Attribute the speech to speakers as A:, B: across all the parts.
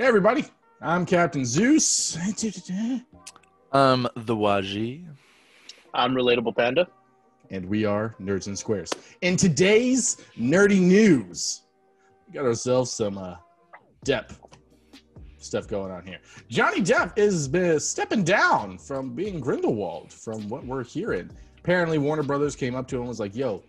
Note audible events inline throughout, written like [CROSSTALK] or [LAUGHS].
A: Hey, everybody. I'm Captain Zeus.
B: Um, the Waji.
C: I'm Relatable Panda.
A: And we are Nerds in Squares. In today's nerdy news, we got ourselves some uh, Depp stuff going on here. Johnny Depp is been stepping down from being Grindelwald, from what we're hearing. Apparently, Warner Brothers came up to him and was like, yo,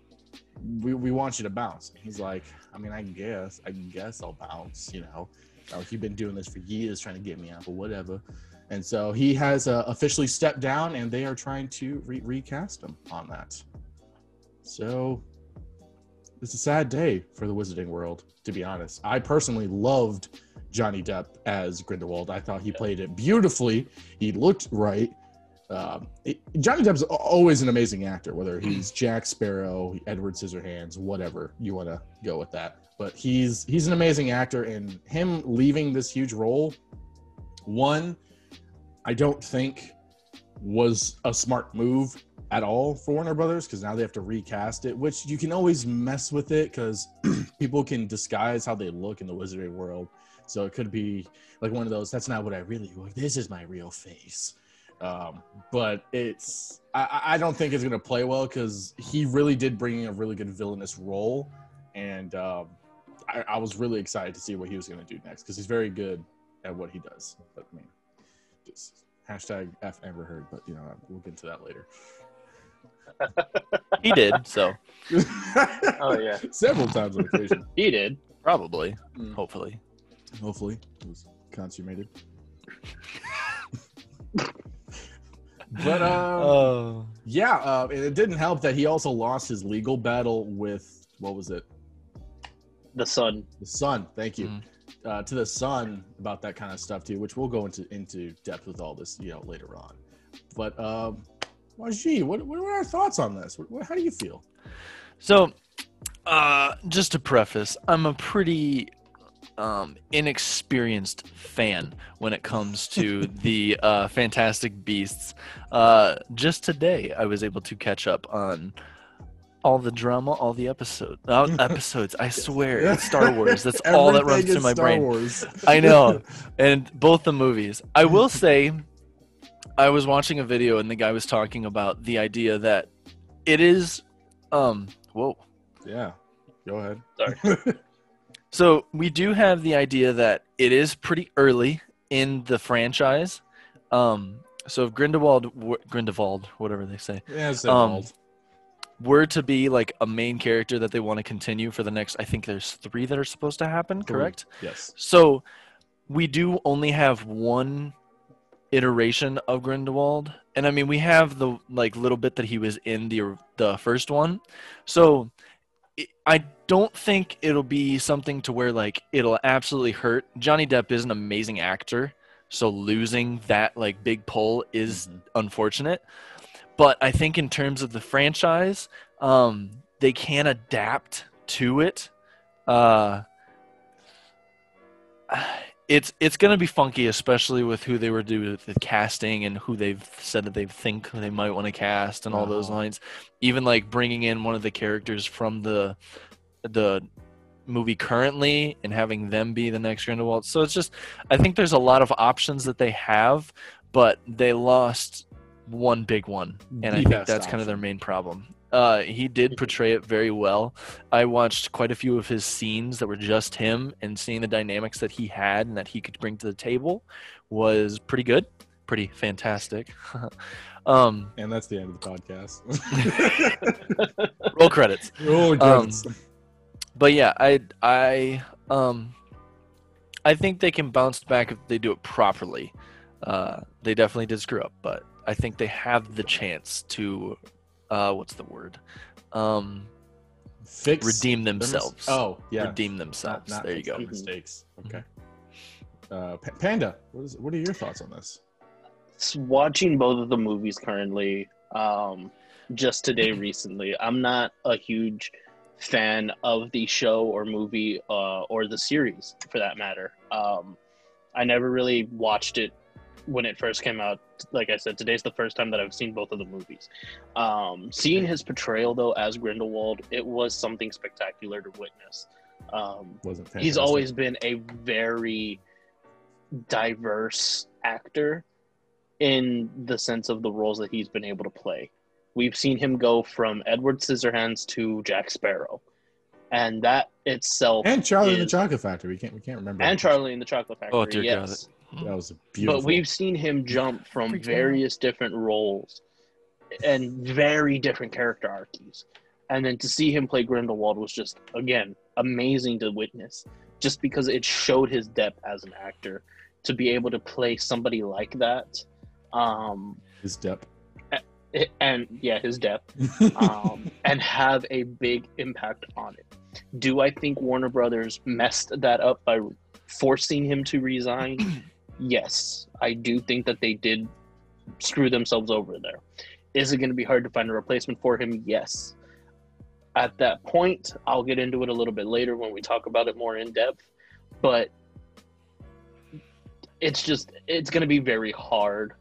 A: we, we want you to bounce. He's like, I mean, I guess, I guess I'll bounce, you know. Oh, you've been doing this for years trying to get me out, but whatever. And so he has uh, officially stepped down, and they are trying to re- recast him on that. So it's a sad day for the Wizarding world, to be honest. I personally loved Johnny Depp as Grindelwald. I thought he played it beautifully. He looked right. Um, it, Johnny Depp's always an amazing actor, whether he's Jack Sparrow, Edward Scissorhands, whatever you want to go with that. But he's he's an amazing actor, and him leaving this huge role, one, I don't think was a smart move at all for Warner Brothers because now they have to recast it, which you can always mess with it because [CLEARS THROAT] people can disguise how they look in the wizarding world. So it could be like one of those. That's not what I really look. This is my real face. Um, but it's I, I don't think it's gonna play well because he really did bring in a really good villainous role, and um, I, I was really excited to see what he was gonna do next because he's very good at what he does. But I mean, just hashtag F Amber Heard. But you know we'll get into that later.
B: He did, so [LAUGHS]
C: Oh yeah,
A: several times on occasion. [LAUGHS]
C: he did.
B: probably,
A: Mm.
B: hopefully.
A: Hopefully, it was consummated. [LAUGHS] but um,
B: Oh,
A: yeah, uh, it didn't help that he also lost his legal battle with what was it?
C: The sun.
A: The Sun. Thank you.
B: Mm.
A: Uh, to the Sun about that kind of stuff too, which we'll go into into depth with all this, you know, later on. But um, Wajee, what what are our thoughts on this? What, what, how do you feel?
B: so uh, just to preface, I'm a pretty um, inexperienced fan when it comes to [LAUGHS] the uh, Fantastic Beasts. Uh, just today, I was able to catch up on all the drama, all the episode uh, [LAUGHS] episodes. I swear, it's Star [LAUGHS] Wars. That's all that runs through my
A: Star
B: brain.
A: Wars.
B: I [LAUGHS] know. and both the movies. I will say, I was watching a video and the guy was talking about the idea that it is, um, whoa.
A: yeah. Go ahead.
C: Sorry.
B: So we do have the idea that it is pretty early in the franchise. Um, so if Grindelwald, w- Grindelwald, whatever they say,
A: yeah,
B: Um. Were to be like a main character that they want to continue for the next, I think there's three that are supposed to happen,
A: Three.
B: correct?
A: yes.
B: So we do only have one iteration of Grindelwald, and I mean we have the like little bit that he was in the the first one. So it- I don't think it'll be something to where like it'll absolutely hurt. Johnny Depp is an amazing actor, so losing that like big pull is
A: Mhm.
B: unfortunate. But I think in terms of the franchise, um, they can adapt to it. Uh, it's it's gonna be funky, especially with who they were doing with the casting and who they've said that they think they might want to cast and all those
A: Uh-huh.
B: lines. Even like bringing in one of the characters from the the movie currently and having them be the next Grindelwald. So it's just I think there's a lot of options that they have, but they lost one big one, and I think that's kind of their main problem. Uh, he did portray it very well. I watched quite a few of his scenes that were just him, and seeing the dynamics that he had and that he could bring to the table was pretty good, pretty fantastic. [LAUGHS] um,
A: And that's the end of the podcast. [LAUGHS]
B: roll credits. [LAUGHS]
A: oh, goodness.
B: but yeah, I I um I think they can bounce back if they do it properly. Uh, they definitely did screw up, but I think they have the chance to uh, what's the word? Um,
A: Fix
B: redeem
A: their mis-
B: themselves.
A: Oh, yeah.
B: Redeem themselves.
A: not
B: there you go.
A: Mistakes. Okay. Uh, Pa- Panda, what, is, what are your thoughts on this?
C: S- Watching both of the movies currently, um, just today [CLEARS THROAT] recently, I'm not a huge fan of the show or movie uh, or the series for that matter. Um, I never really watched it when it first came out. Like I said, today's the first time that I've seen both of the movies. Um, seeing his portrayal though as Grindelwald, it was something spectacular to witness. Um,
A: Wasn't
C: he's always been a very diverse actor in the sense of the roles that he's been able to play. We've seen him go from Edward Scissorhands to Jack Sparrow, and that itself
A: And Charlie and the Chocolate Factory. We can't we can't remember.
C: and Charlie in the Chocolate Factory.
B: Oh, dear God.
C: Yes.
A: That was beautiful.
C: But we've seen him jump from
B: Freaks me out.
C: various different roles and very different character arcs. And then to see him play Grindelwald was just, again, amazing to witness. Just because it showed his depth as an actor to be able to play somebody like that. Um,
A: his depth.
C: and yeah, his depth. [LAUGHS] Um, and have a big impact on it. Do I think Warner Brothers messed that up by forcing him to resign? [CLEARS THROAT] yes, I do think that they did screw themselves over there. Is it going to be hard to find a replacement for him? Yes. At that point, I'll get into it a little bit later when we talk about it more in depth, but it's just it's going to be very hard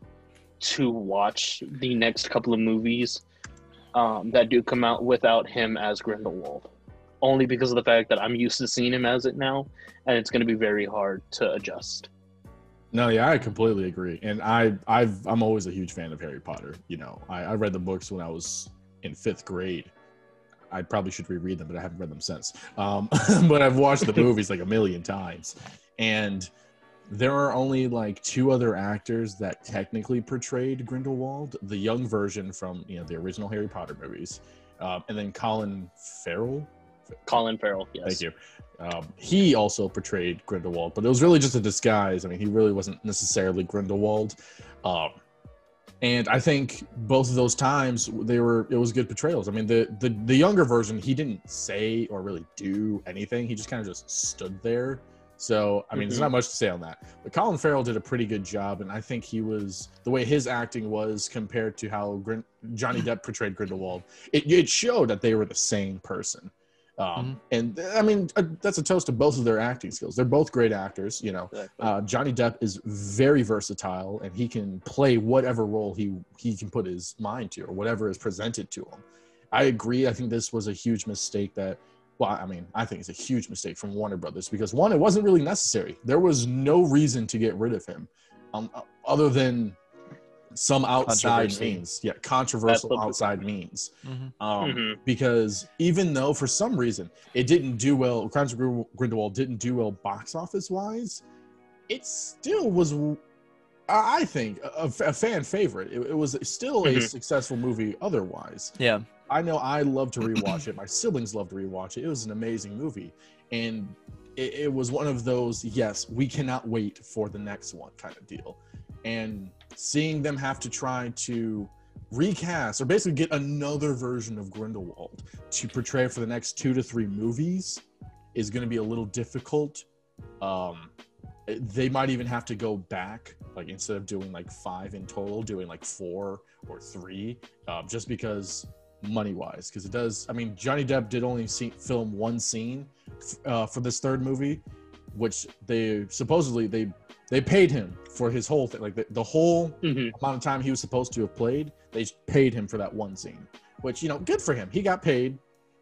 C: to watch the next couple of movies um, that do come out without him as Grindelwald. Only because of the fact that I'm used to seeing him as it now, and it's going to be very hard to adjust.
A: No, yeah, I completely agree. And I, I've, I'm always a huge fan of Harry Potter. You know, I, I read the books when I was in fifth grade. I probably should reread them, but I haven't read them since. Um, [LAUGHS] but I've watched the [LAUGHS] movies like a million times, and there are only like two other actors that technically portrayed Grindelwald: the young version from you know the original Harry Potter movies, um, and then Colin Farrell.
C: Colin Farrell, yes.
A: Thank you. Um, he also portrayed Grindelwald, but it was really just a disguise. I mean, he really wasn't necessarily Grindelwald. Um, and I think both of those times they were it was good portrayals. I mean, the the the younger version he didn't say or really do anything. He just kind of just stood there. So I mean, there's
C: Mhm.
A: not much to say on that. But Colin Farrell did a pretty good job, and I think he was the way his acting was compared to how Grin- Johnny Depp portrayed Grindelwald. It, it showed that they were the same person. Um, And I mean, uh, that's a toast to both of their acting skills. They're both great actors. You know,
C: Exactly.
A: uh, Johnny Depp is very versatile, and he can play whatever role he he can put his mind to, or whatever is presented to him. I agree. I think this was a huge mistake. That, well, I mean, I think it's a huge mistake from Warner Brothers because one, it wasn't really necessary. There was no reason to get rid of him, um, other than some outside means. Yeah, controversial
C: That's
A: outside means
B: Mhm.
A: um,
C: Mhm.
A: because even though for some reason it didn't do well, Crimes of Grindelwald didn't do well box office wise, it still was, I I think, a, a fan favorite. It, it was still a
C: Mhm.
A: successful movie otherwise.
B: Yeah.
A: I know I love to rewatch it. My siblings love to rewatch it. It was an amazing movie, and it, it was one of those yes, we cannot wait for the next one kind of deal. And seeing them have to try to recast or basically get another version of Grindelwald to portray for the next two to three movies is going to be a little difficult. Um, they might even have to go back, like instead of doing like five in total, doing like four or three, uh, just because money wise. Because it does, I mean, Johnny Depp did only see, film one scene uh, for this third movie, which they supposedly they they paid him for his whole thing, like the, the whole
C: Mhm.
A: amount of time he was supposed to have played, they paid him for that one scene. Which you know, good for him. He got paid.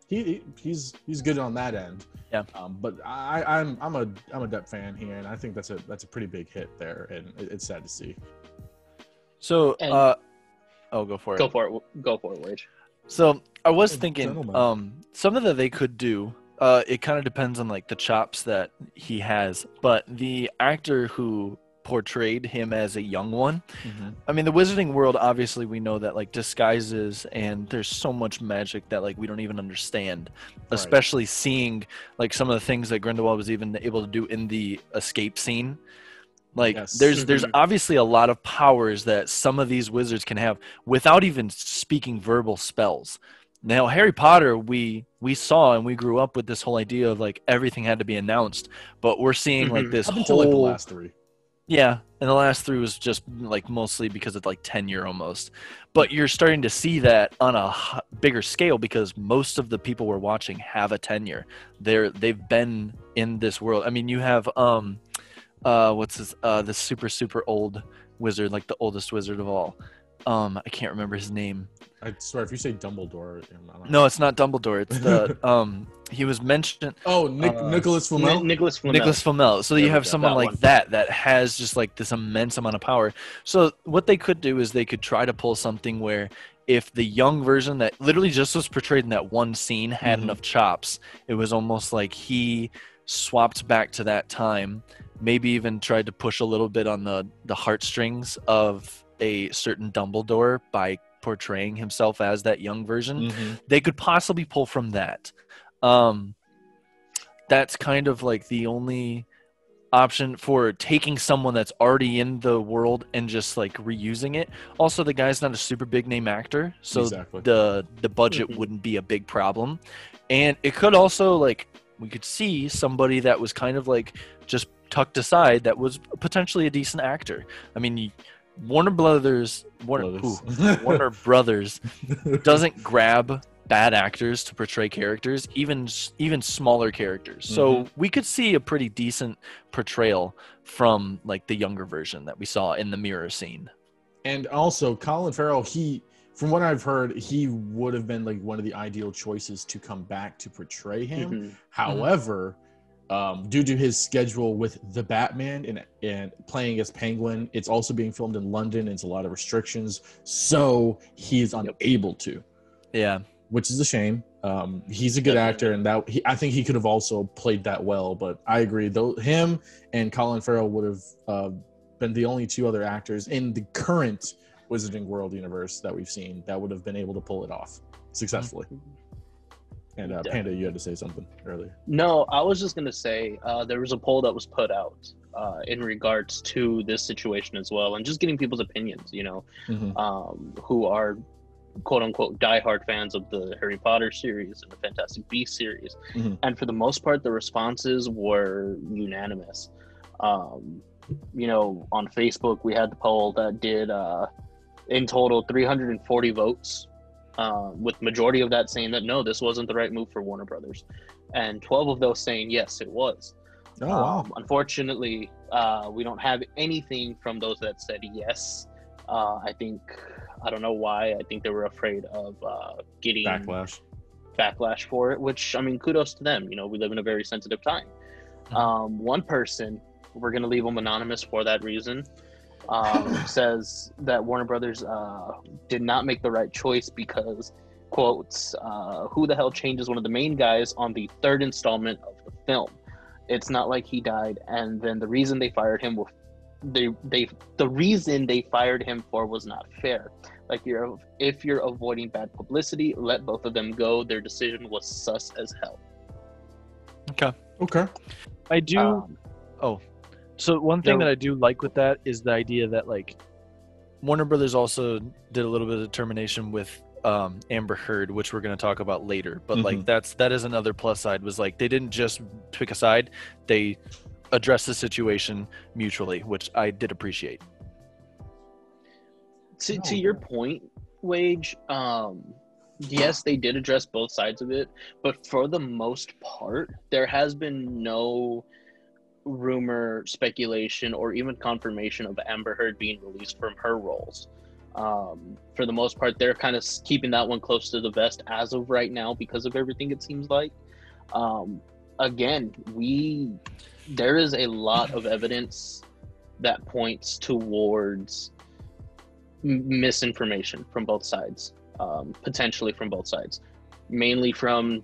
A: He, he he's he's good on that end.
B: Yeah.
A: Um, but I I'm I'm a I'm a Depp fan here, and I think that's a that's a pretty big hit there, and it, it's sad to see.
B: So,
C: And-
B: uh, oh, go for it.
C: Go for it. Go for it, Wage.
B: So I was thinking,
A: gentlemen.
B: um, something that they could do. Uh, it kind of depends on like the chops that he has, but the actor who portrayed him as a young one. I mean, the wizarding world. Obviously, we know that like disguises, and there's so much magic that like we don't even understand. Especially seeing like some of the things that Grindelwald was even able to do in the escape scene. Like
A: Yes.
B: there's there's
C: Mhm.
B: obviously a lot of powers that some of these wizards can have without even speaking verbal spells. Now Harry Potter we we saw and we grew up with this whole idea of like everything had to be announced, but we're seeing like
C: Mhm.
B: this
A: Up until like the
B: whole
A: last three.
B: yeah, and the last three was just like mostly because of like tenure almost. But you're starting to see that on a h- bigger scale because most of the people we're watching have a tenure. They're they've been in this world. I mean, you have um, uh, what's this? Uh, this super super old wizard, like the oldest wizard of all. Um, I can't remember his name.
A: I swear, if you say Dumbledore, I'm not-
B: No, it's not Dumbledore. It's the [LAUGHS] um. He was mentioned
A: Oh, Nick,
B: Uh,
A: Nicholas Flamel.
C: Ni- Nicholas Flamel.
B: Nicholas Flamel. So
C: There
B: you have
C: go,
B: someone
C: that
B: like
C: one.
B: that that has just like this immense amount of power. So what they could do is they could try to pull something where if the young version that literally just was portrayed in that one scene had
A: Mhm.
B: enough chops, it was almost like he swapped back to that time, maybe even tried to push a little bit on the the heartstrings of a certain Dumbledore by portraying himself as that young version
A: Mhm.
B: they could possibly pull from that. Um, that's kind of like the only option for taking someone that's already in the world and just like reusing it. Also, the guy's not a super big name actor, so
A: Exactly.
B: the the budget
C: Mhm.
B: wouldn't be a big problem. And it could also like we could see somebody that was kind of like just tucked aside that was potentially a decent actor. I mean, you- Warner Brothers, Warner,
A: Brothers.
B: ooh, [LAUGHS] Warner Brothers doesn't grab bad actors to portray characters, even even smaller characters. So we could see a pretty decent portrayal from like the younger version that we saw in the mirror scene.
A: And also, Colin Farrell, he, from what I've heard, he would have been like one of the ideal choices to come back to portray him.
C: Mhm.
A: However, um, due to his schedule with the Batman and and playing as Penguin, it's also being filmed in London. And it's a lot of restrictions, so he's unable to,
B: Yeah,
A: which is a shame. Um, he's a good actor, and that he, I think he could have also played that well. But I agree, though him and Colin Farrell would have uh, been the only two other actors in the current Wizarding World universe that we've seen that would have been able to pull it off successfully. And uh, Panda, you had to say something earlier.
C: No, I was just gonna say uh, there was a poll that was put out uh, in regards to this situation as well, and just getting people's opinions. You know,
A: Mhm.
C: um, who are quote unquote diehard fans of the Harry Potter series and the Fantastic Beasts series,
A: Mhm.
C: and for the most part, the responses were unanimous. Um, you know, on Facebook, we had the poll that did uh, in total 340 votes, uh, with majority of that saying that no, this wasn't the right move for Warner Brothers, and 12 of those saying yes, it was.
A: Oh wow!
C: Um, unfortunately, uh, we don't have anything from those that said yes. Uh, I think I don't know why. I think they were afraid of uh, getting
A: Backlash.
C: backlash for it. Which I mean, kudos to them. You know, we live in a very sensitive time.
B: Mhm.
C: Um, one person, we're gonna leave them anonymous for that reason, um, says that Warner Brothers uh, did not make the right choice because quotes uh, who the hell changes one of the main guys on the third installment of the film it's not like he died and then the reason they fired him was they they the reason they fired him for was not fair like you're if you're avoiding bad publicity let both of them go their decision was sus as hell
B: okay.
A: Okay.
B: I do.
C: Um,
B: So one thing
C: There-
B: that I do like with that is the idea that like Warner Brothers also did a little bit of termination with um, Amber Heard, which we're going to talk about later. But like
A: Mhm.
B: that's that is another plus side was like they didn't just pick a side; they addressed the situation mutually, which I did appreciate.
C: to,
A: No,
C: to your point wage um yes they did address both sides of it but for the most part there has been no rumor speculation or even confirmation of amber heard being released from her roles. Um, for the most part they're kind of keeping that one close to the vest as of right now because of everything it seems like. Um, again we there is a lot of evidence that points towards m- misinformation from both sides, um, potentially from both sides, mainly from,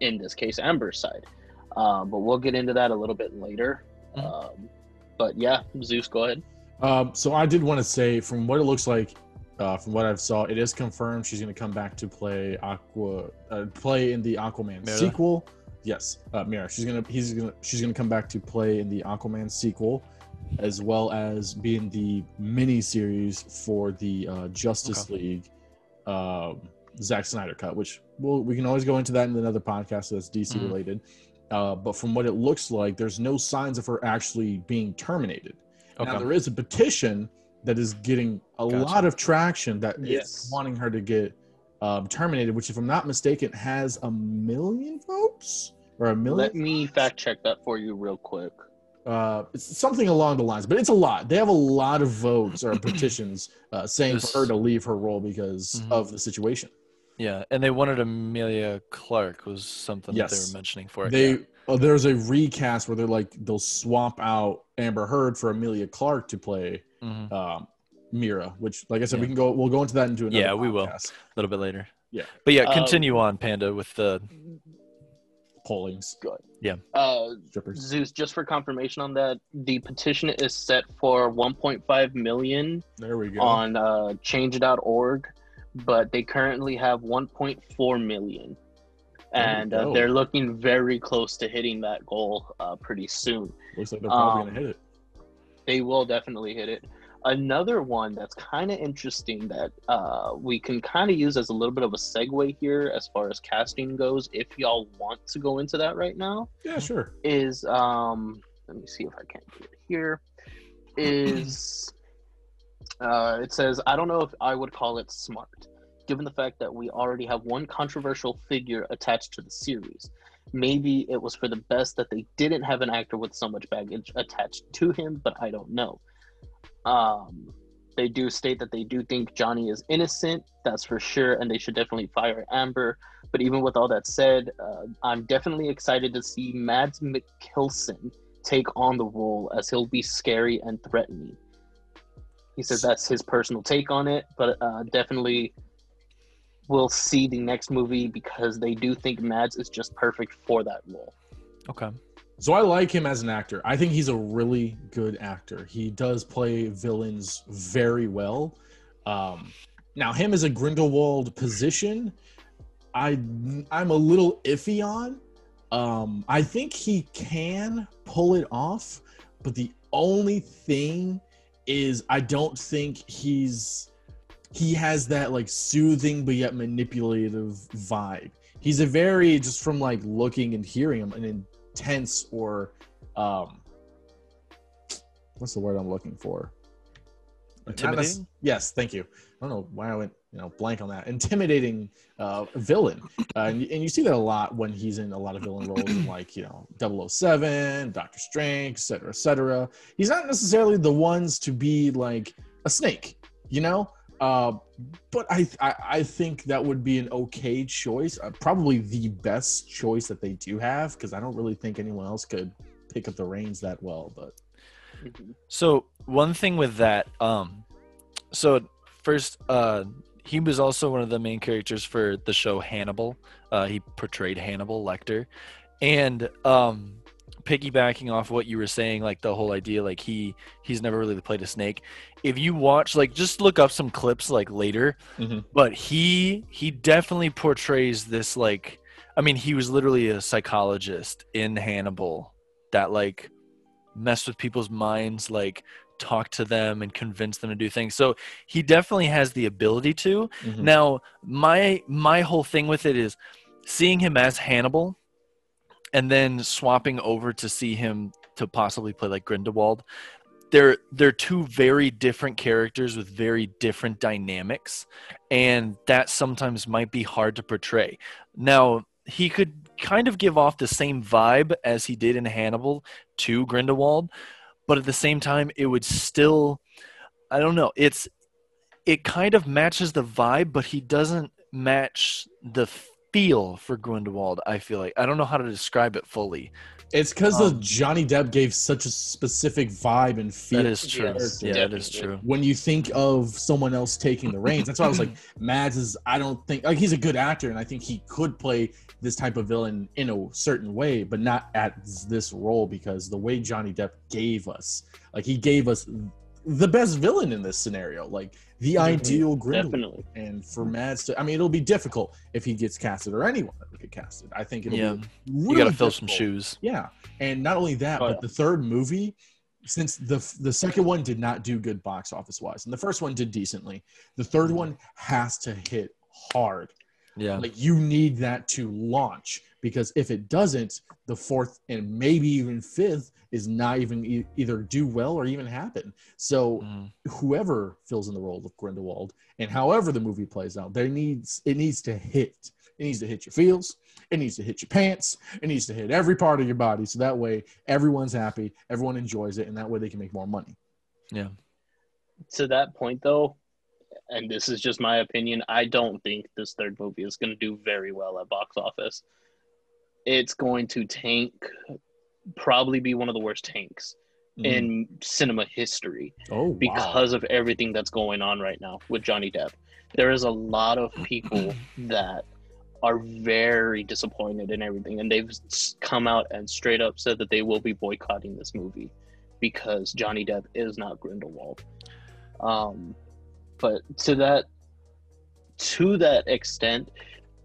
C: in this case, Amber's side. Um, but we'll get into that a little bit later.
B: Mhm.
C: Um, but yeah, Zeus, go ahead.
A: Um, so I did want to say, from what it looks like, uh, from what I've saw, it is confirmed she's going to come back to play Aqua, uh, play in the Aquaman
B: Mera?
A: sequel. Yes, uh, Mera. She's gonna, he's gonna, she's gonna come back to play in the Aquaman sequel, as well as be in the mini series for the uh, Justice League, um, Zack Snyder cut. Which we'll, we can always go into that in another podcast so that's DC
B: Mhm.
A: related. Uh, but from what it looks like, there's no signs of her actually being terminated. Now there is a petition that is getting a
B: Gotcha.
A: lot of traction that is
C: Yes.
A: wanting her to get um, terminated, which, if I'm not mistaken, has a million votes or a million.
C: Let me fact check that for you real quick.
A: Uh, it's something along the lines, but it's a lot. They have a lot of votes or petitions uh, saying
B: This-
A: for her to leave her role because
B: Mhm.
A: of the situation.
B: Yeah, and they wanted Emilia Clarke was something that they were mentioning for it.
A: They
B: yeah.
A: oh, there's a recast where they're like they'll swap out Amber Heard for Emilia Clarke to play
B: Mhm.
A: um, Mera, which, like I said, we can go. We'll go into that into another.
B: Yeah, we will. a little bit later.
A: Yeah.
B: But yeah,
C: Um,
B: continue on, Panda, with the
A: Pollings, Good. Yeah.
C: Uh,
A: strippers.
C: Zeus, just for confirmation on that, the petition is set for 1.5 million
A: There we go.
C: on uh, change.org, but they currently have 1.4 million. And uh, they're looking very close to hitting that goal uh, pretty soon.
A: Looks like they're probably
C: um,
A: gonna hit it.
C: They will definitely hit it. Another one that's kind of interesting that uh, we can kind of use as a little bit of a segue here as far as casting goes, if y'all want to go into that right now,
A: Yeah, sure.
C: is um, let me see if I can do it here. [CLEARS THROAT] Is uh, it says I don't know if I would call it smart, given the fact that we already have one controversial figure attached to the series. Maybe it was for the best that they didn't have an actor with so much baggage attached to him, but I don't know. Um, they do state that they do think Johnny is innocent, that's for sure, and they should definitely fire Amber. But even with all that said, uh, I'm definitely excited to see Mads Mikkelsen take on the role as he'll be scary and threatening. He says that's his personal take on it, but uh, definitely we'll see the next movie because they do think Mads is just perfect for that role.
B: okay.
A: So I like him as an actor. I think he's a really good actor. He does play villains very well. Um, now, him as a Grindelwald position, I I'm a little iffy on. Um, I think he can pull it off, but the only thing is I don't think he's he has that like soothing but yet manipulative vibe. He's a very just from like looking and hearing him an intense or um what's the word I'm looking for?
B: Intimidating?
A: yes, thank you. I don't know why I went you know blank on that. Intimidating uh, villain, uh, and, and you see that a lot when he's in a lot of villain roles, like you know 007, Doctor Strange, etc., cetera, et cetera. He's not necessarily the ones to be like a snake, you know. Uh, but I, I I think that would be an okay choice, uh, probably the best choice that they do have, because I don't really think anyone else could pick up the reins that well. But
B: So one thing with that, um, so first, uh, he was also one of the main characters for the show Hannibal. Uh, he portrayed Hannibal Lecter, and um, piggybacking off what you were saying, like the whole idea, like he he's never really played a snake. If you watch, like, just look up some clips like later,
A: Mhm.
B: but he he definitely portrays this like, I mean, he was literally a psychologist in Hannibal that like messed with people's minds, like talk to them and convince them to do things. So he definitely has the ability to.
A: Mhm.
B: Now, my my whole thing with it is seeing him as Hannibal and then swapping over to see him to possibly play like Grindelwald. They're they're two very different characters with very different dynamics and that sometimes might be hard to portray. Now, he could kind of give off the same vibe as he did in Hannibal to Grindelwald, but at the same time it would still I don't know, it's it kind of matches the vibe, but he doesn't match the feel for Grindelwald, I feel like. I don't know how to describe it fully.
A: It's because
B: Um,
A: the Johnny Depp gave such a specific vibe and feel.
B: That is
A: to the
B: true.
A: character.
B: Yeah, that is true.
A: When you think of someone else taking the reins, that's why I was like, [LAUGHS] Mads is. I don't think like he's a good actor, and I think he could play this type of villain in a certain way, but not at this role because the way Johnny Depp gave us, like he gave us the best villain in this scenario, like the
C: Mhm.
A: ideal Grindelwald.
C: Definitely.
A: And for Mads to, I mean, it'll be difficult if he gets casted or anyone that would get casted. I think it'll
B: Yeah.
A: be
B: You got to fill some shoes.
A: Yeah, and not only that,
C: Oh,
A: but
C: yeah.
A: the third movie, since the the second one did not do good box office wise, and the first one did decently, the third one has to hit hard.
B: Yeah.
A: Like you need that to launch because if it doesn't, the fourth and maybe even fifth is not even e- either do well or even happen. So
B: Mhm.
A: whoever fills in the role of Grindelwald and however the movie plays out, there needs it needs to hit. It needs to hit your feels. It needs to hit your pants. It needs to hit every part of your body. So that way everyone's happy, everyone enjoys it, and that way they can make more money.
B: Yeah.
C: to that point though and this is just my opinion i don't think this third movie is going to do very well at box office. It's going to tank probably be one of the worst tanks in cinema history
A: oh, wow.
C: because of everything that's going on right now with johnny depp. There is a lot of people [CLEARS THROAT] that are very disappointed in everything and they've come out and straight up said that they will be boycotting this movie because johnny depp is not grindelwald. Um, but to that to that extent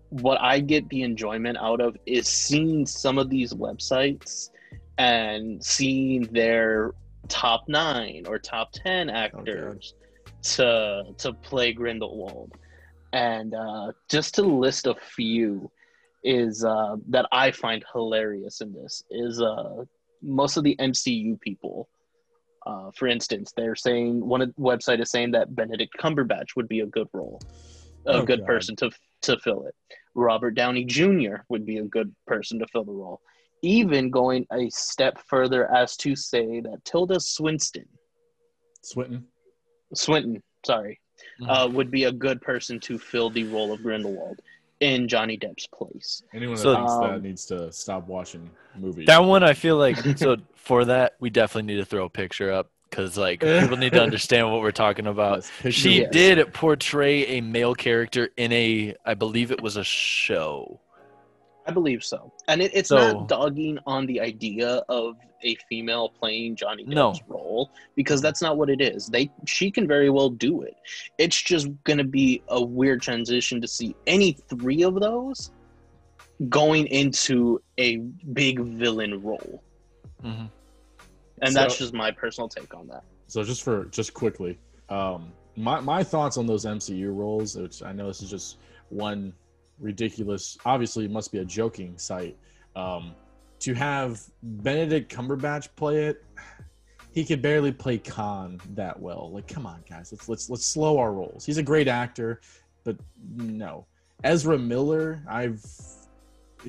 C: what i get the enjoyment out of is seeing some of these websites and seeing their top nine or top 10 actors to to play grindelwald. And uh, just to list a few is uh, that i find hilarious in this is uh, most of the mcu people uh, for instance, they're saying one website is saying that Benedict Cumberbatch would be a good role, a
A: Oh,
C: good
A: God.
C: person to to fill it. Robert Downey Jr. would be a good person to fill the role. Even going a step further as to say that Tilda Swinton,
A: Swinton.
C: Swinton, sorry,
B: Mhm.
C: uh, would be a good person to fill the role of Grindelwald in Johnny Depp's place.
A: Anyone that
B: So-
A: thinks that
C: Um,
A: needs to stop watching movies.
B: That one, I feel like so for that we definitely need to throw a picture up because like people need to [LAUGHS] understand what we're talking about.
A: Yes,
B: She.
C: Yes.
B: did portray a male character in a, I believe it was a show.
C: I believe so. And it, it's
B: So-
C: not dogging on the idea of a female playing Johnny Depp's
B: No.
C: role because that's not what it is. They she can very well do it. It's just gonna be a weird transition to see any three of those going into a big villain role.
B: hmm
C: And that's just my personal take on that.
A: So just for just quickly, um, my my thoughts on those MCU roles, which I know this is just one ridiculous. Obviously, it must be a joking site. Um, to have Benedict Cumberbatch play it, he could barely play Khan that well. Like, come on, guys, let's let's let's slow our rolls. He's a great actor, but no, Ezra Miller, I've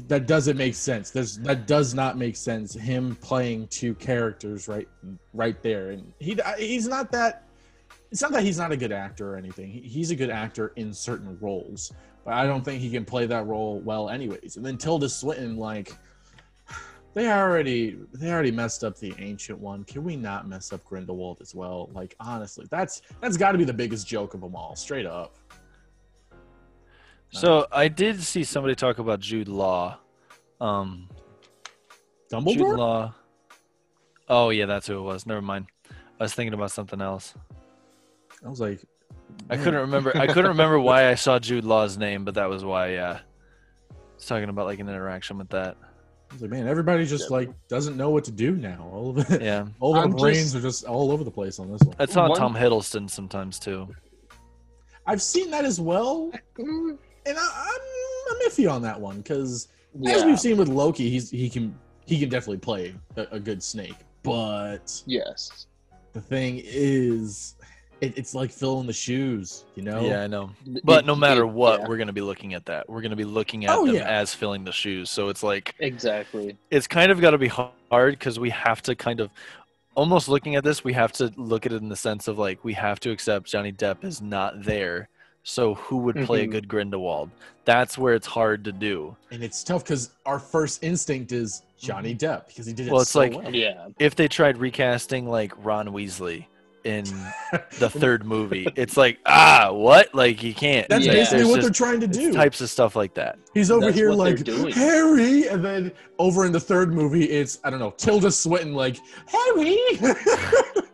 A: that doesn't make sense. There's that does not make sense. Him playing two characters right right there, and he he's not that. It's not that he's not a good actor or anything. He, he's a good actor in certain roles, but I don't think he can play that role well, anyways. And then Tilda Swinton, like [SIGHS] they already they already messed up the ancient one. Can we not mess up Grindelwald as well? Like honestly, that's that's got to be the biggest joke of them all, straight up.
B: So I did see somebody talk about Jude Law. Um, Jude
A: Dumbledore.
B: Law. Oh yeah, that's who it was. Never mind. I was thinking about something else.
A: I was like,
B: I couldn't remember. I couldn't remember why I saw Jude Law's name, but that was why. Yeah, I was talking about like an interaction with that.
A: I was like, man, everybody just like doesn't know what to do now. All of it,
B: Yeah,
A: all of our brains
C: just-
A: are just all over the place on this one.
B: I saw
C: One-
B: Tom Hiddleston sometimes too.
A: I've seen that as well, and I, I'm I'm iffy on that one because as we've seen with Loki, he's he can he can definitely play a, a good snake. But
C: Yes.
A: the thing is, it, it's like filling the shoes, you know.
B: Yeah, I know. But
C: It-
B: no matter
C: it-
B: what,
C: yeah,
B: we're gonna be looking at that. We're gonna be looking at
A: Oh,
B: them
A: yeah.
B: as filling the shoes. So it's like
C: exactly.
B: it's kind of got to be hard because we have to kind of almost looking at this we have to look at it in the sense of like we have to accept johnny depp is not there so who would play
C: Mhm.
B: a good grindelwald that's where it's hard to do
A: And it's tough because our first instinct is Johnny Depp because he did it
B: Mm-hmm. Well, it's
A: so
B: like-
A: well.
C: Yeah.
B: if they tried recasting like ron weasley in [LAUGHS] the third movie it's like ah what like you can't
A: That's
C: Yeah.
A: basically
B: There's
A: what they're trying to do.
B: types of stuff like that
A: He's over
C: That's
A: here like. Harry, and then over in the third movie, it's I don't know Tilda Swinton like Harry. [LAUGHS]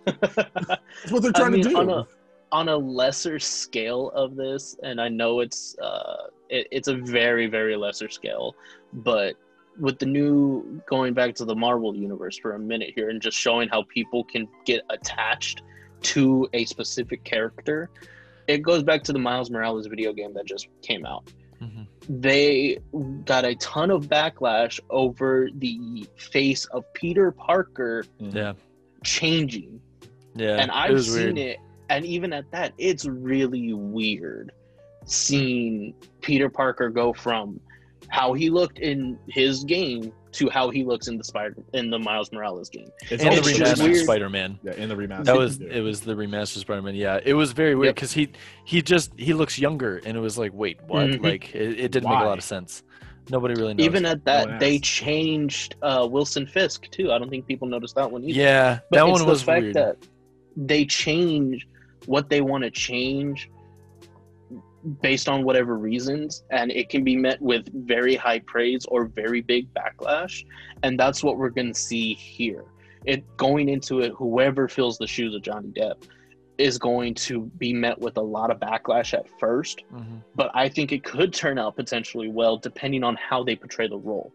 A: That's what they're
C: I
A: trying
C: mean,
A: to do.
C: on a on a lesser scale of this, and I know it's uh, it, it's a very very lesser scale, but with the new going back to the Marvel universe for a minute here, and just showing how people can get attached to a specific character, it goes back to the Miles Morales video game that just came out.
B: Mhm.
C: They got a ton of backlash over the face of Peter Parker
B: yeah
C: changing
B: yeah
C: and I've
B: was
C: seen
B: weird.
C: it, and even at that, it's really weird seeing Peter Parker go from how he looked in his game to how he looks in the Spider in the Miles Morales game.
A: It's
B: and the
C: also
B: remastered
C: weird-
B: Spider-Man.
A: Yeah, in the remaster.
B: That was
A: yeah.
B: it. Was the remastered Spider-Man? Yeah, it was very weird
C: Yep.
B: because he he just he looks younger, and it was like, wait, what?
C: Mhm.
B: Like it, it didn't make a lot of sense. Nobody really knows.
C: Even at that,
A: one
C: they changed uh, Wilson Fisk too. I don't think people noticed that one either.
B: yeah,
C: But
B: that
C: it's
B: one
C: the fact
B: weird.
C: that they change what they want to change based on whatever reasons, and it can be met with very high praise or very big backlash, and that's what we're going to see here. It going into it, whoever fills the shoes of Johnny Depp is going to be met with a lot of backlash at first,
B: Mhm.
C: but I think it could turn out potentially well depending on how they portray the role.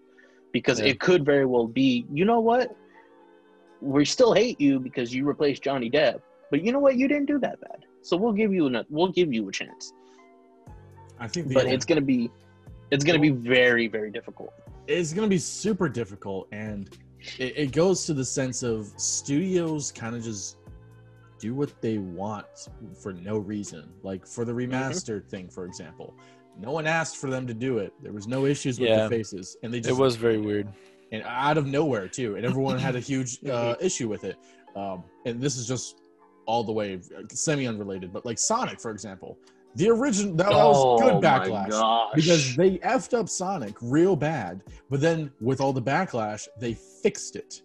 C: Because
B: Yeah.
C: it could very well be, you know what? We still hate you because you replaced Johnny Depp, but you know what? You didn't do that bad. So we'll give you an, we'll give you a chance.
A: I think the
C: But it's gonna be it's gonna be very, very difficult.
A: it's going to be super difficult and it, it goes to the sense of studios kind of just do what they want for no reason like for the
C: Mm-hmm.
A: remastered thing for example no one asked for them to do it there was no issues with
B: Yeah.
A: the faces and they just It
B: was very weird.
A: and out of nowhere too and everyone had a [LAUGHS] huge uh, issue with it um, and this is just all the way semi unrelated but like sonic for example the original that, that was good backlash
C: Oh gosh.
A: because they effed up Sonic real bad, but then with all the backlash, they fixed it.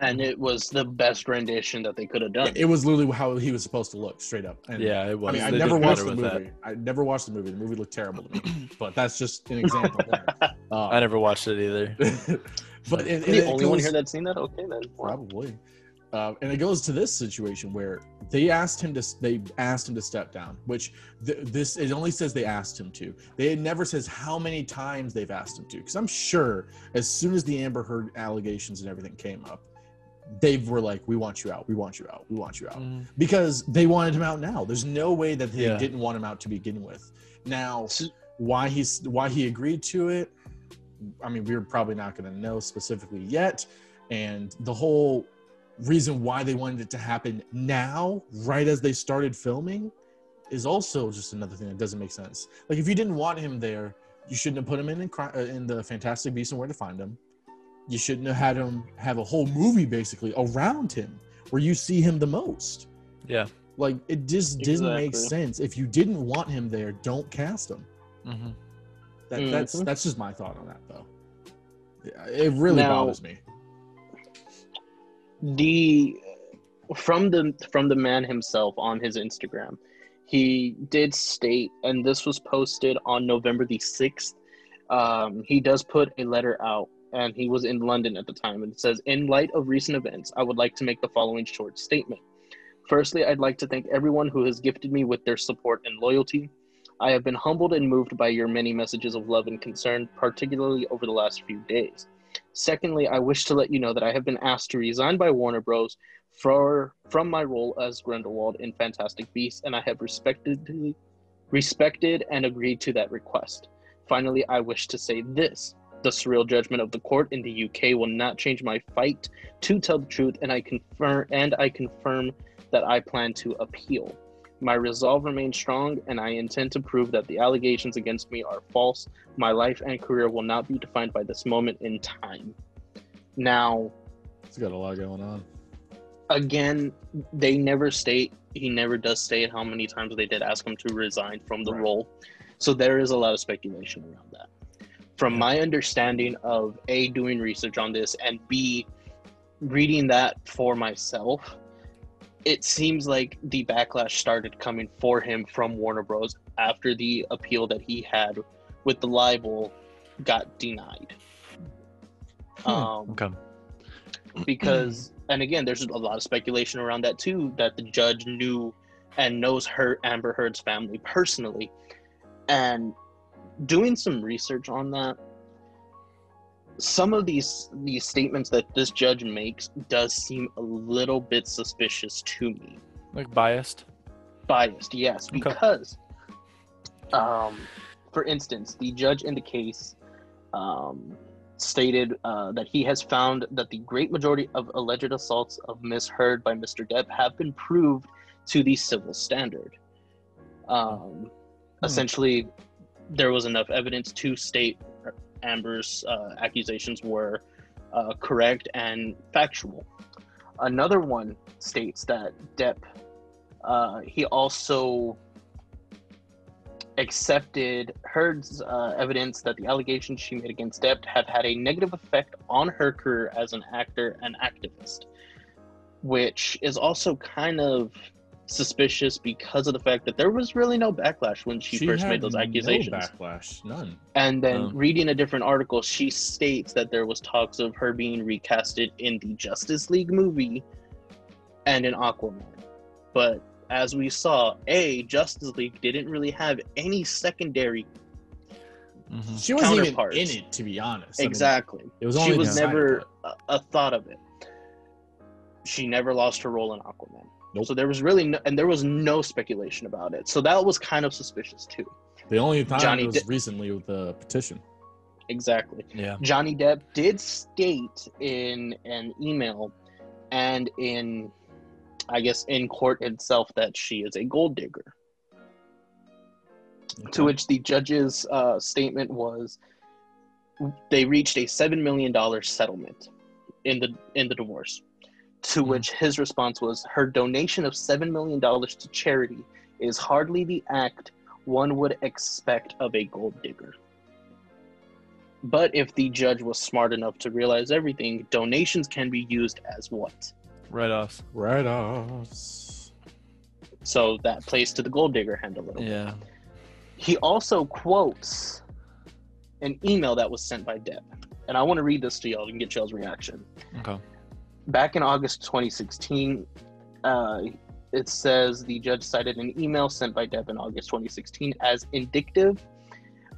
C: and it was the best rendition that they could have done.
A: It was literally how he was supposed to look, straight up. And
B: Yeah, it was.
A: I mean, I
B: They
A: never watched the
B: with
A: movie. I never watched the movie. The movie looked terrible to me, [CLEARS THROAT] but that's just an example. there.
B: that. [LAUGHS] I
A: Uh,
B: never watched it either. [LAUGHS]
A: but it,
C: the
A: it
C: only one
A: goes-
C: here that's seen that. Okay, then. Wow.
A: Probably. Uh, and it goes to this situation where they asked him to they asked him to step down, which th- this it only says they asked him to. They it never says how many times they've asked him to. Because I'm sure as soon as the Amber Heard allegations and everything came up, they were like, "We want you out. We want you out. We want you out."
B: Mhm.
A: Because they wanted him out now. There's no way that they
B: Yeah.
A: didn't want him out to begin with. Now, why he's why he agreed to it i mean we're probably not going to know specifically yet and the whole reason why they wanted it to happen now right as they started filming is also just another thing that doesn't make sense like if you didn't want him there you shouldn't have put him in in, uh, in the fantastic beasts and where to find him you shouldn't have had him have a whole movie basically around him where you see him the most
B: Yeah.
A: like it just didn't make sense if you didn't want him there don't cast him
B: Mhm.
A: that, That's
C: Mhm.
A: that's just my thought on that, though. It really
C: Now-
A: bothers me.
C: The from the from the man himself on his Instagram, he did state, and this was posted on November the sixth. Um, he does put a letter out, and he was in London at the time, and it says, "In light of recent events, I would like to make the following short statement. Firstly, I'd like to thank everyone who has gifted me with their support and loyalty. I have been humbled and moved by your many messages of love and concern, particularly over the last few days. Secondly, I wish to let you know that I have been asked to resign by Warner Bros. for from my role as Grindelwald in Fantastic Beasts, and I have respected respected and agreed to that request. Finally, I wish to say this. The surreal judgment of the court in the UK will not change my fight to tell the truth, and I confirm and I confirm that I plan to appeal. My resolve remains strong, and I intend to prove that the allegations against me are false. My life and career will not be defined by this moment in time. Now,
A: It's got a lot going on.
C: again, they never state, he never does state how many times they did ask him to resign from the
A: Right.
C: role. So there is a lot of speculation around that. From my understanding of A, doing research on this, and B, reading that for myself, it seems like the backlash started coming for him from Warner Bros. after the appeal that he had with the libel got denied.
A: Hmm.
C: Um,
B: Okay.
C: because and again there's a lot of speculation around that too that the judge knew and knows her amber heard's family personally and doing some research on that some of these these statements that this judge makes does seem a little bit suspicious to me
B: Like biased.
C: biased yes
B: Okay.
C: because um for instance the judge in the case um stated uh, that he has found that the great majority of alleged assaults of Miss Heard by Mr. Depp have been proved to the civil standard. Um,
A: Hmm.
C: Essentially, there was enough evidence to state Amber's uh, accusations were uh, correct and factual. Another one states that Depp, uh, he also accepted Heard's uh, evidence that the allegations she made against Depp have had a negative effect on her career as an actor and activist, which is also kind of suspicious because of the fact that there was really no backlash when she, first
A: had
C: made those accusations.
A: No backlash, none.
C: And then
B: Um,
C: reading a different article, she states that there was talks of her being recasted in the Justice League movie and in Aquaman. But as we saw, A, Justice League didn't really have any secondary
B: Mhm.
A: She wasn't even
C: Counterparts.
A: in it, to be honest. I mean,
C: exactly.
A: it was
C: she was never a, a thought of it. She never lost her role in Aquaman.
A: Nope.
C: So there was really no, and there was no speculation about it. So that was kind of suspicious too.
A: The only time
C: Johnny
A: was
C: De-
A: recently with the petition.
C: Exactly.
B: Yeah.
C: Johnny Depp did state in an email and in, I guess, in court itself that she is a gold digger. To which the judge's uh, statement was, they reached a seven million dollar settlement in the in the divorce. To
B: Mhm.
C: which his response was, her donation of seven million dollars to charity is hardly the act one would expect of a gold digger. But if the judge was smart enough to realize everything, donations can be used as what?
B: Write off.
A: Write offs.
C: So that plays to the gold digger hand a little bit.
B: Yeah.
C: He also quotes an email that was sent by Depp. And I want to read this to y'all and get y'all's reaction.
B: Okay.
C: Back in August 2016, uh, it says the judge cited an email sent by Depp in August 2016 as indicative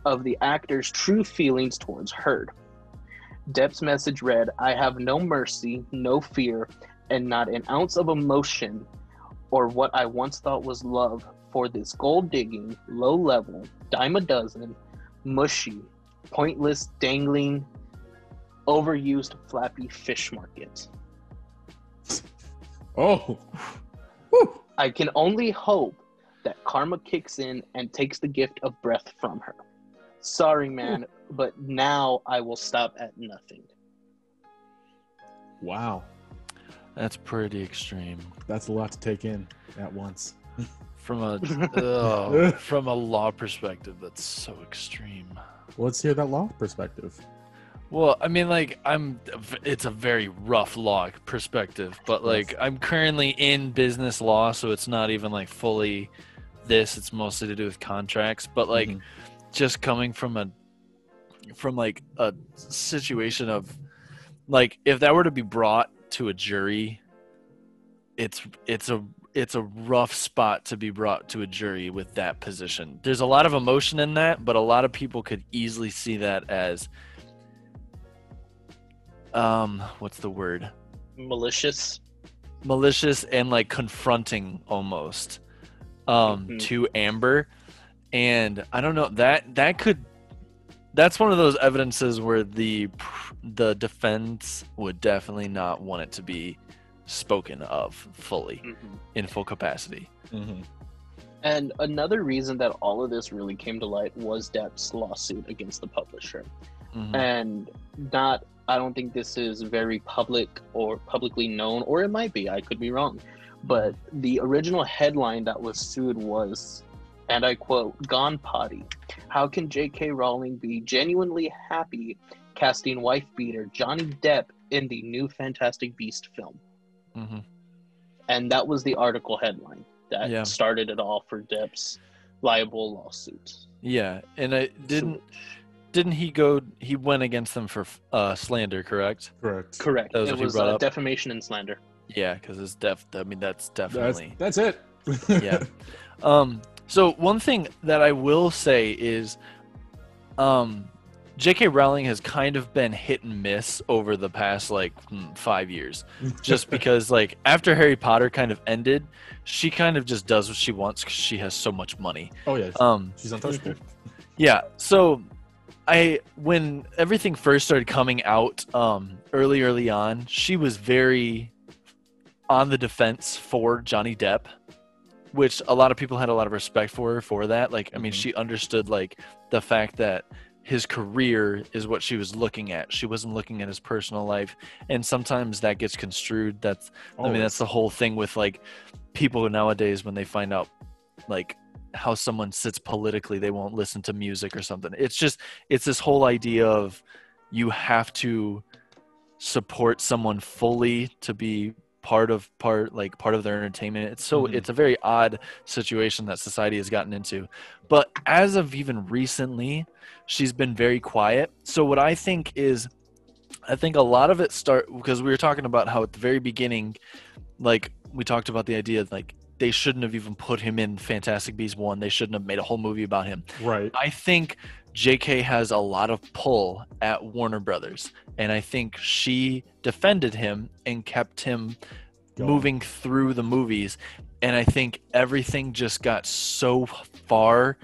C: of the actor's true feelings towards Heard. Depp's message read, I have no mercy, no fear, and not an ounce of emotion or what I once thought was love for this gold digging, low level, dime a dozen, mushy, pointless, dangling, overused, flappy fish market.
A: Oh. Whew.
C: I can only hope that karma kicks in and takes the gift of breath from her. Sorry, hmm. man, but now I will stop at nothing.
A: Wow.
B: That's pretty extreme.
A: That's a lot to take in at once.
B: From a [LAUGHS] oh, [LAUGHS] from a law perspective, that's so extreme.
A: Let's hear that law perspective.
B: Well, I mean, like I'm. It's a very rough law perspective, but like I'm currently in business law, so it's not even like fully this. It's mostly to do with contracts, but like
A: Mhm.
B: just coming from a from like a situation of like if that were to be brought to a jury, it's it's a it's a rough spot to be brought to a jury with that position. There's a lot of emotion in that, but a lot of people could easily see that as um what's the word?
C: Malicious.
B: malicious and like confronting almost um
C: Mhm.
B: to Amber and I don't know that that could that's one of those evidences where the the defense would definitely not want it to be spoken of fully
C: Mhm.
B: in full capacity.
A: Mm-hmm.
C: And another reason that all of this really came to light was Depp's lawsuit against the publisher.
B: Mhm.
C: and not i don't think this is very public or publicly known or it might be i could be wrong. But the original headline that was sued was and i quote gone potty. How can jk rowling be genuinely happy casting wife beater johnny depp in the new fantastic beast film?
B: Mhm.
C: and that was the article headline that
B: Yeah.
C: started it all for depp's libel lawsuit
B: Yeah, and I didn't didn't he go he went against them for uh slander, correct?
A: Correct.
C: correct
B: That was
C: it was
B: brought
C: uh, defamation and slander
B: Yeah, cuz it's def I mean that's
A: That's,
B: definitely
A: that's it. [LAUGHS]
B: Yeah. Um, so one thing that I will say is, um, J.K. Rowling has kind of been hit and miss over the past like mm, five years, [LAUGHS] just because like after Harry Potter kind of ended, she kind of just does what she wants because she has so much money.
A: oh yeah,
B: Um,
A: she's untouchable. [LAUGHS]
B: yeah. So I when everything first started coming out um early early on, she was very on the defense for Johnny Depp, which a lot of people had a lot of respect for her for that. Like I mean,
A: Mhm.
B: she understood like the fact that his career is what she was looking at. She wasn't looking at his personal life, and sometimes that gets construed. That's I mean that's the whole thing with like people nowadays when they find out like how someone sits politically, they won't listen to music or something. It's just it's this whole idea of you have to support someone fully to be part of part like part of their entertainment it's so
A: Mhm.
B: it's a very odd situation that society has gotten into but as of even recently she's been very quiet so what i think is i think a lot of it start because we were talking about how at the very beginning like we talked about the idea like they shouldn't have even put him in fantastic beasts 1 they shouldn't have made a whole movie about him
A: right.
B: I think JK has a lot of pull at Warner Brothers, and I think she defended him and kept him
A: Go on.
B: moving through the movies. And I think everything just got so far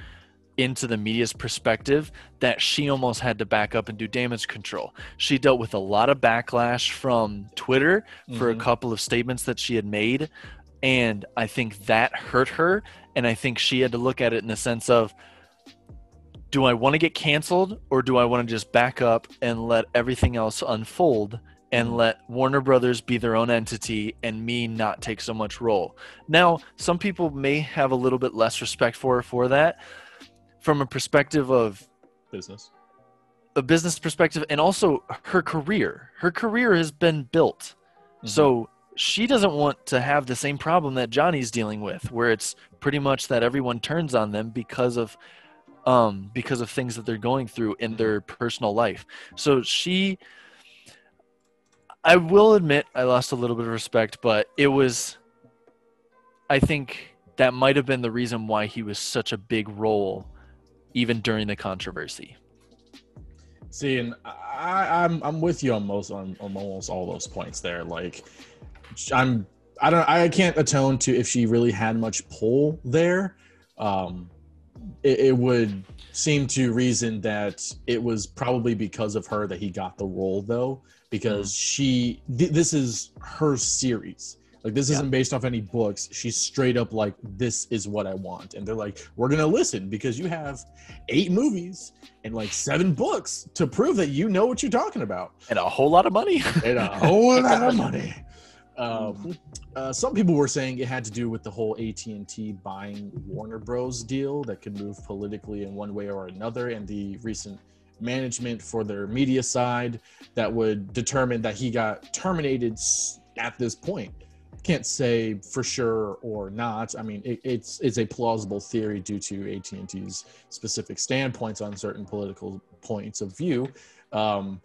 B: into the media's perspective that she almost had to back up and do damage control. She dealt with a lot of backlash from Twitter for a
A: Mhm.
B: couple of statements that she had made. And I think that hurt her. And I think she had to look at it in the sense of do I want to get canceled or do I want to just back up and let everything else unfold and
A: Mhm.
B: let Warner Brothers be their own entity and me not take so much role? Now, some people may have a little bit less respect for her for that from a perspective of
A: business.
B: a business perspective and also her career. Her career has been built.
A: Mhm.
B: So she doesn't want to have the same problem that Johnny's dealing with, where it's pretty much that everyone turns on them because of um because of things that they're going through in their personal life. So she I will admit I lost a little bit of respect, but it was I think that might have been the reason why he was such a big role even during the controversy.
A: See, and I, I'm I'm with you on most on, on almost all those points there. Like, I'm I don't I can't atone to if she really had much pull there. Um, it, it would seem to reason that it was probably because of her that he got the role, though, because she th- this is her series. Like this
B: Yeah.
A: isn't based off any books. She's straight up like, this is what I want, and they're like, we're gonna listen because you have eight movies and like seven books to prove that you know what you're talking about
B: And a whole lot of money.
A: and a [LAUGHS] whole lot of money. Um, uh, some people were saying it had to do with the whole AT&T buying Warner Bros. deal that could move politically in one way or another, and the recent management for their media side that would determine that he got terminated at this point. Can't say for sure or not. I mean, it, it's it's a plausible theory due to AT&T's specific standpoints on certain political points of view. Um,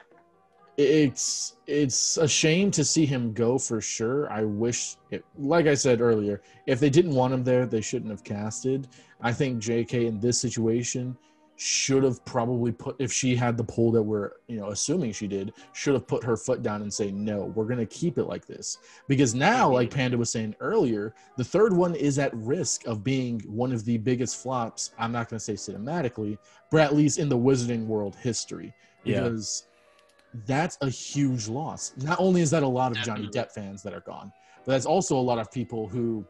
A: it's it's a shame to see him go for sure. I wish, it, like I said earlier, if they didn't want him there, they shouldn't have casted. I think J.K. in this situation should have probably put, if she had the pull that we're you know assuming she did, should have put her foot down and say no, we're gonna keep it like this because now, like Panda was saying earlier, the third one is at risk of being one of the biggest flops. I'm not gonna say cinematically, but at least in the Wizarding world history
B: Yeah.
A: Because that's a huge loss. Not only is that a lot of Johnny Depp fans that are gone, but that's also a lot of people who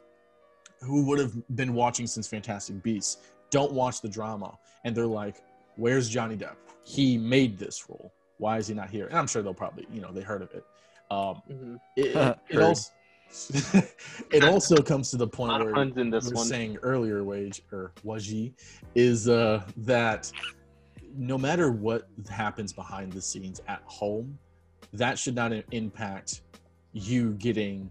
A: who would have been watching since Fantastic Beasts don't watch the drama and they're like, "Where's Johnny Depp? He made this role. Why is he not here?" And I'm sure they'll probably, you know, they heard of it. Um,
C: Mhm.
A: it, it, it [LAUGHS] also [LAUGHS] it also comes to the point where
C: puns in
A: we were
C: one.
A: saying earlier, wage or waji, is uh, that no matter what happens behind the scenes at home, that should not impact you getting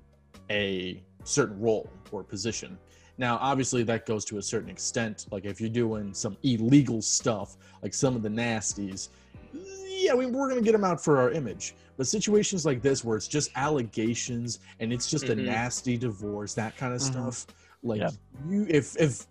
A: a certain role or position. Now, obviously, that goes to a certain extent. Like if you're doing some illegal stuff, like some of the nasties, yeah, we, we're gonna get them out for our image. But situations like this, where it's just allegations and it's just a
C: Mhm.
A: nasty divorce, that kind of
B: Mhm.
A: stuff, like
B: Yeah.
A: you, if if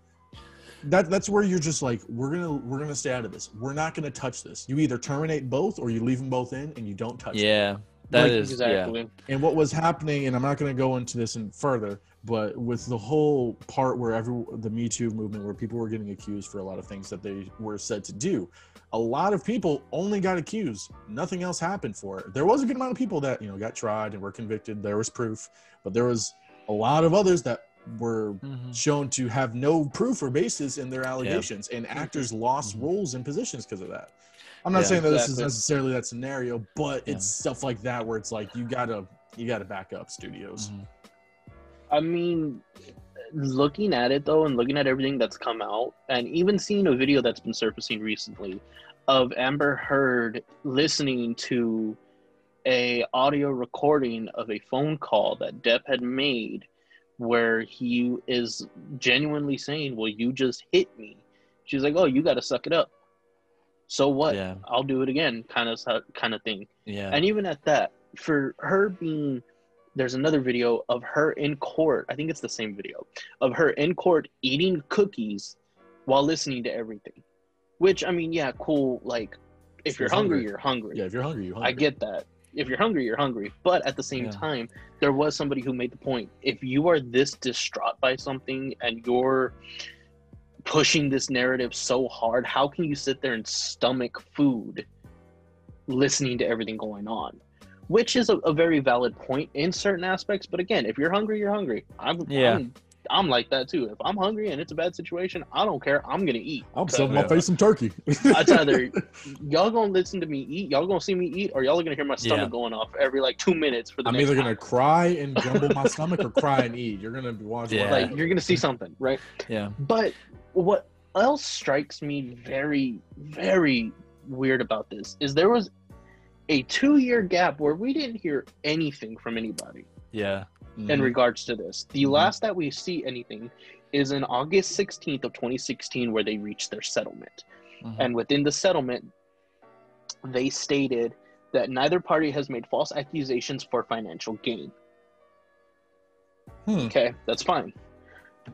A: that that's where you're just like, we're gonna we're gonna stay out of this. We're not gonna touch this. You either terminate both or you leave them both in and you don't touch. them.
B: Yeah, that
A: Like,
B: is yeah.
C: exactly.
A: And what was happening, and I'm not going to go into this in further, but with the whole part where every the Me Too movement, where people were getting accused for a lot of things that they were said to do, a lot of people only got accused. Nothing else happened for it. There was a good amount of people that you know got tried and were convicted. There was proof, but there was a lot of others that were
B: Mhm.
A: shown to have no proof or basis in their allegations, and actors lost
B: Mhm.
A: roles and positions because of that. I'm not
B: Yeah,
A: saying that this is necessarily that scenario, but
B: Yeah.
A: it's stuff like that where it's like you gotta you gotta back up studios.
B: Mhm.
C: I mean, looking at it though, and looking at everything that's come out, and even seeing a video that's been surfacing recently of Amber Heard listening to a audio recording of a phone call that Depp had made, where he is genuinely saying, "Well, you just hit me." She's like, "Oh, you got to suck it up." So what?
B: Yeah.
C: I'll do it again, kind of kind of thing.
B: Yeah.
C: And even at that, for her being, there's another video of her in court. I think it's the same video of her in court eating cookies while listening to everything. Which I mean, yeah, cool. Like, if you're hungry,
A: hungry.
C: you're hungry.
A: Yeah, if you're hungry, you're hungry.
C: I get that. If you're hungry, you're hungry. But at the same
B: Yeah.
C: time, there was somebody who made the point. If you are this distraught by something and you're pushing this narrative so hard, how can you sit there and stomach food listening to everything going on? Which is a, a very valid point in certain aspects. But again, if you're hungry, you're hungry. I'm,
B: Yeah.
C: I'm, I'm like that too. If I'm hungry and it's a bad situation, I don't care. I'm going to eat.
A: I'm
C: Because
A: stuffing my face some turkey.
C: I'd either [LAUGHS] y'all gonna listen to me eat, y'all gonna see me eat, or y'all are gonna hear my stomach
B: Yeah.
C: going off every like two minutes for the
A: I'm
C: next
A: either gonna
C: hour.
A: cry and [LAUGHS] jumble my stomach or cry and eat. You're gonna be watching.
B: Yeah.
C: like you're gonna see something, right?
B: Yeah.
C: But what else strikes me very, very weird about this is there was a two year gap where we didn't hear anything from anybody
B: Yeah.
A: Mhm.
C: in regards to this. The
A: Mhm.
C: last that we see anything is in August 16th of 2016 where they reached their settlement.
B: Mhm.
C: And within the settlement, they stated that neither party has made false accusations for financial gain.
A: Hmm.
C: Okay, that's fine.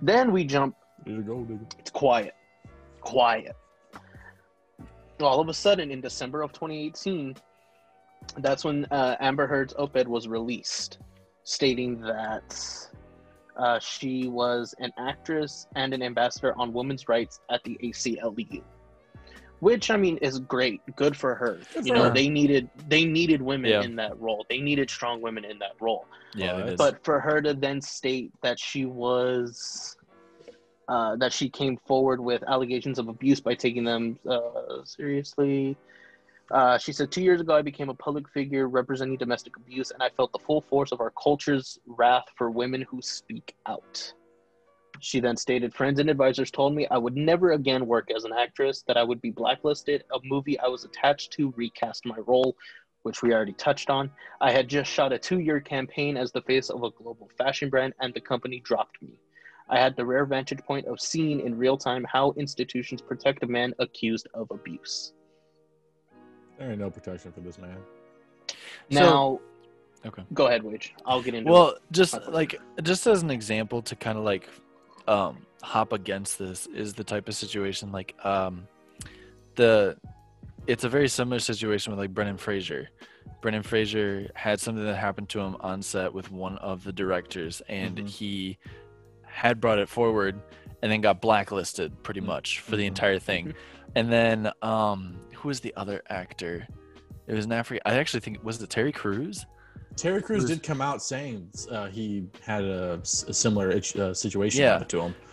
C: Then we jump,
A: There you go, nigga.
C: it's quiet. Quiet. All of a sudden, in December of 2018, that's when uh, Amber Heard's op ed was released, stating that uh, she was an actress and an ambassador on women's rights at the ACLU. Which I mean is great, good for her.
A: Good
C: you
A: for
C: know,
B: her.
C: they needed they needed women
B: Yeah.
C: in that role. They needed strong women in that role.
B: Yeah.
A: But-
C: But for her to then state that she was uh, that she came forward with allegations of abuse by taking them uh, seriously. Uh, she said, Two years ago, I became a public figure representing domestic abuse, and I felt the full force of our culture's wrath for women who speak out. She then stated, Friends and advisors told me I would never again work as an actress, that I would be blacklisted. A movie I was attached to recast my role, which we already touched on. I had just shot a two year campaign as the face of a global fashion brand, and the company dropped me. I had the rare vantage point of seeing in real time how institutions protect a man accused of abuse.
A: There ain't no protection for this man.
C: Now,
B: okay.
C: go ahead, Wage. I'll get into
B: Well,
C: it.
B: just like just as an example to kind of like um hop against this is the type of situation like um the it's a very similar situation with like Brendan Fraser. Brendan Fraser had something that happened to him on set with one of the directors and
A: Mhm.
B: he had brought it forward and then got blacklisted pretty
A: Mhm.
B: much for the
A: Mhm.
B: entire thing. And then um who was the other actor? It was an African I actually think was it Terry Crews?
A: Terry Crews
B: Who's-
A: did come out saying uh, he had a similar itch- uh, situation
B: Yeah.
A: to him.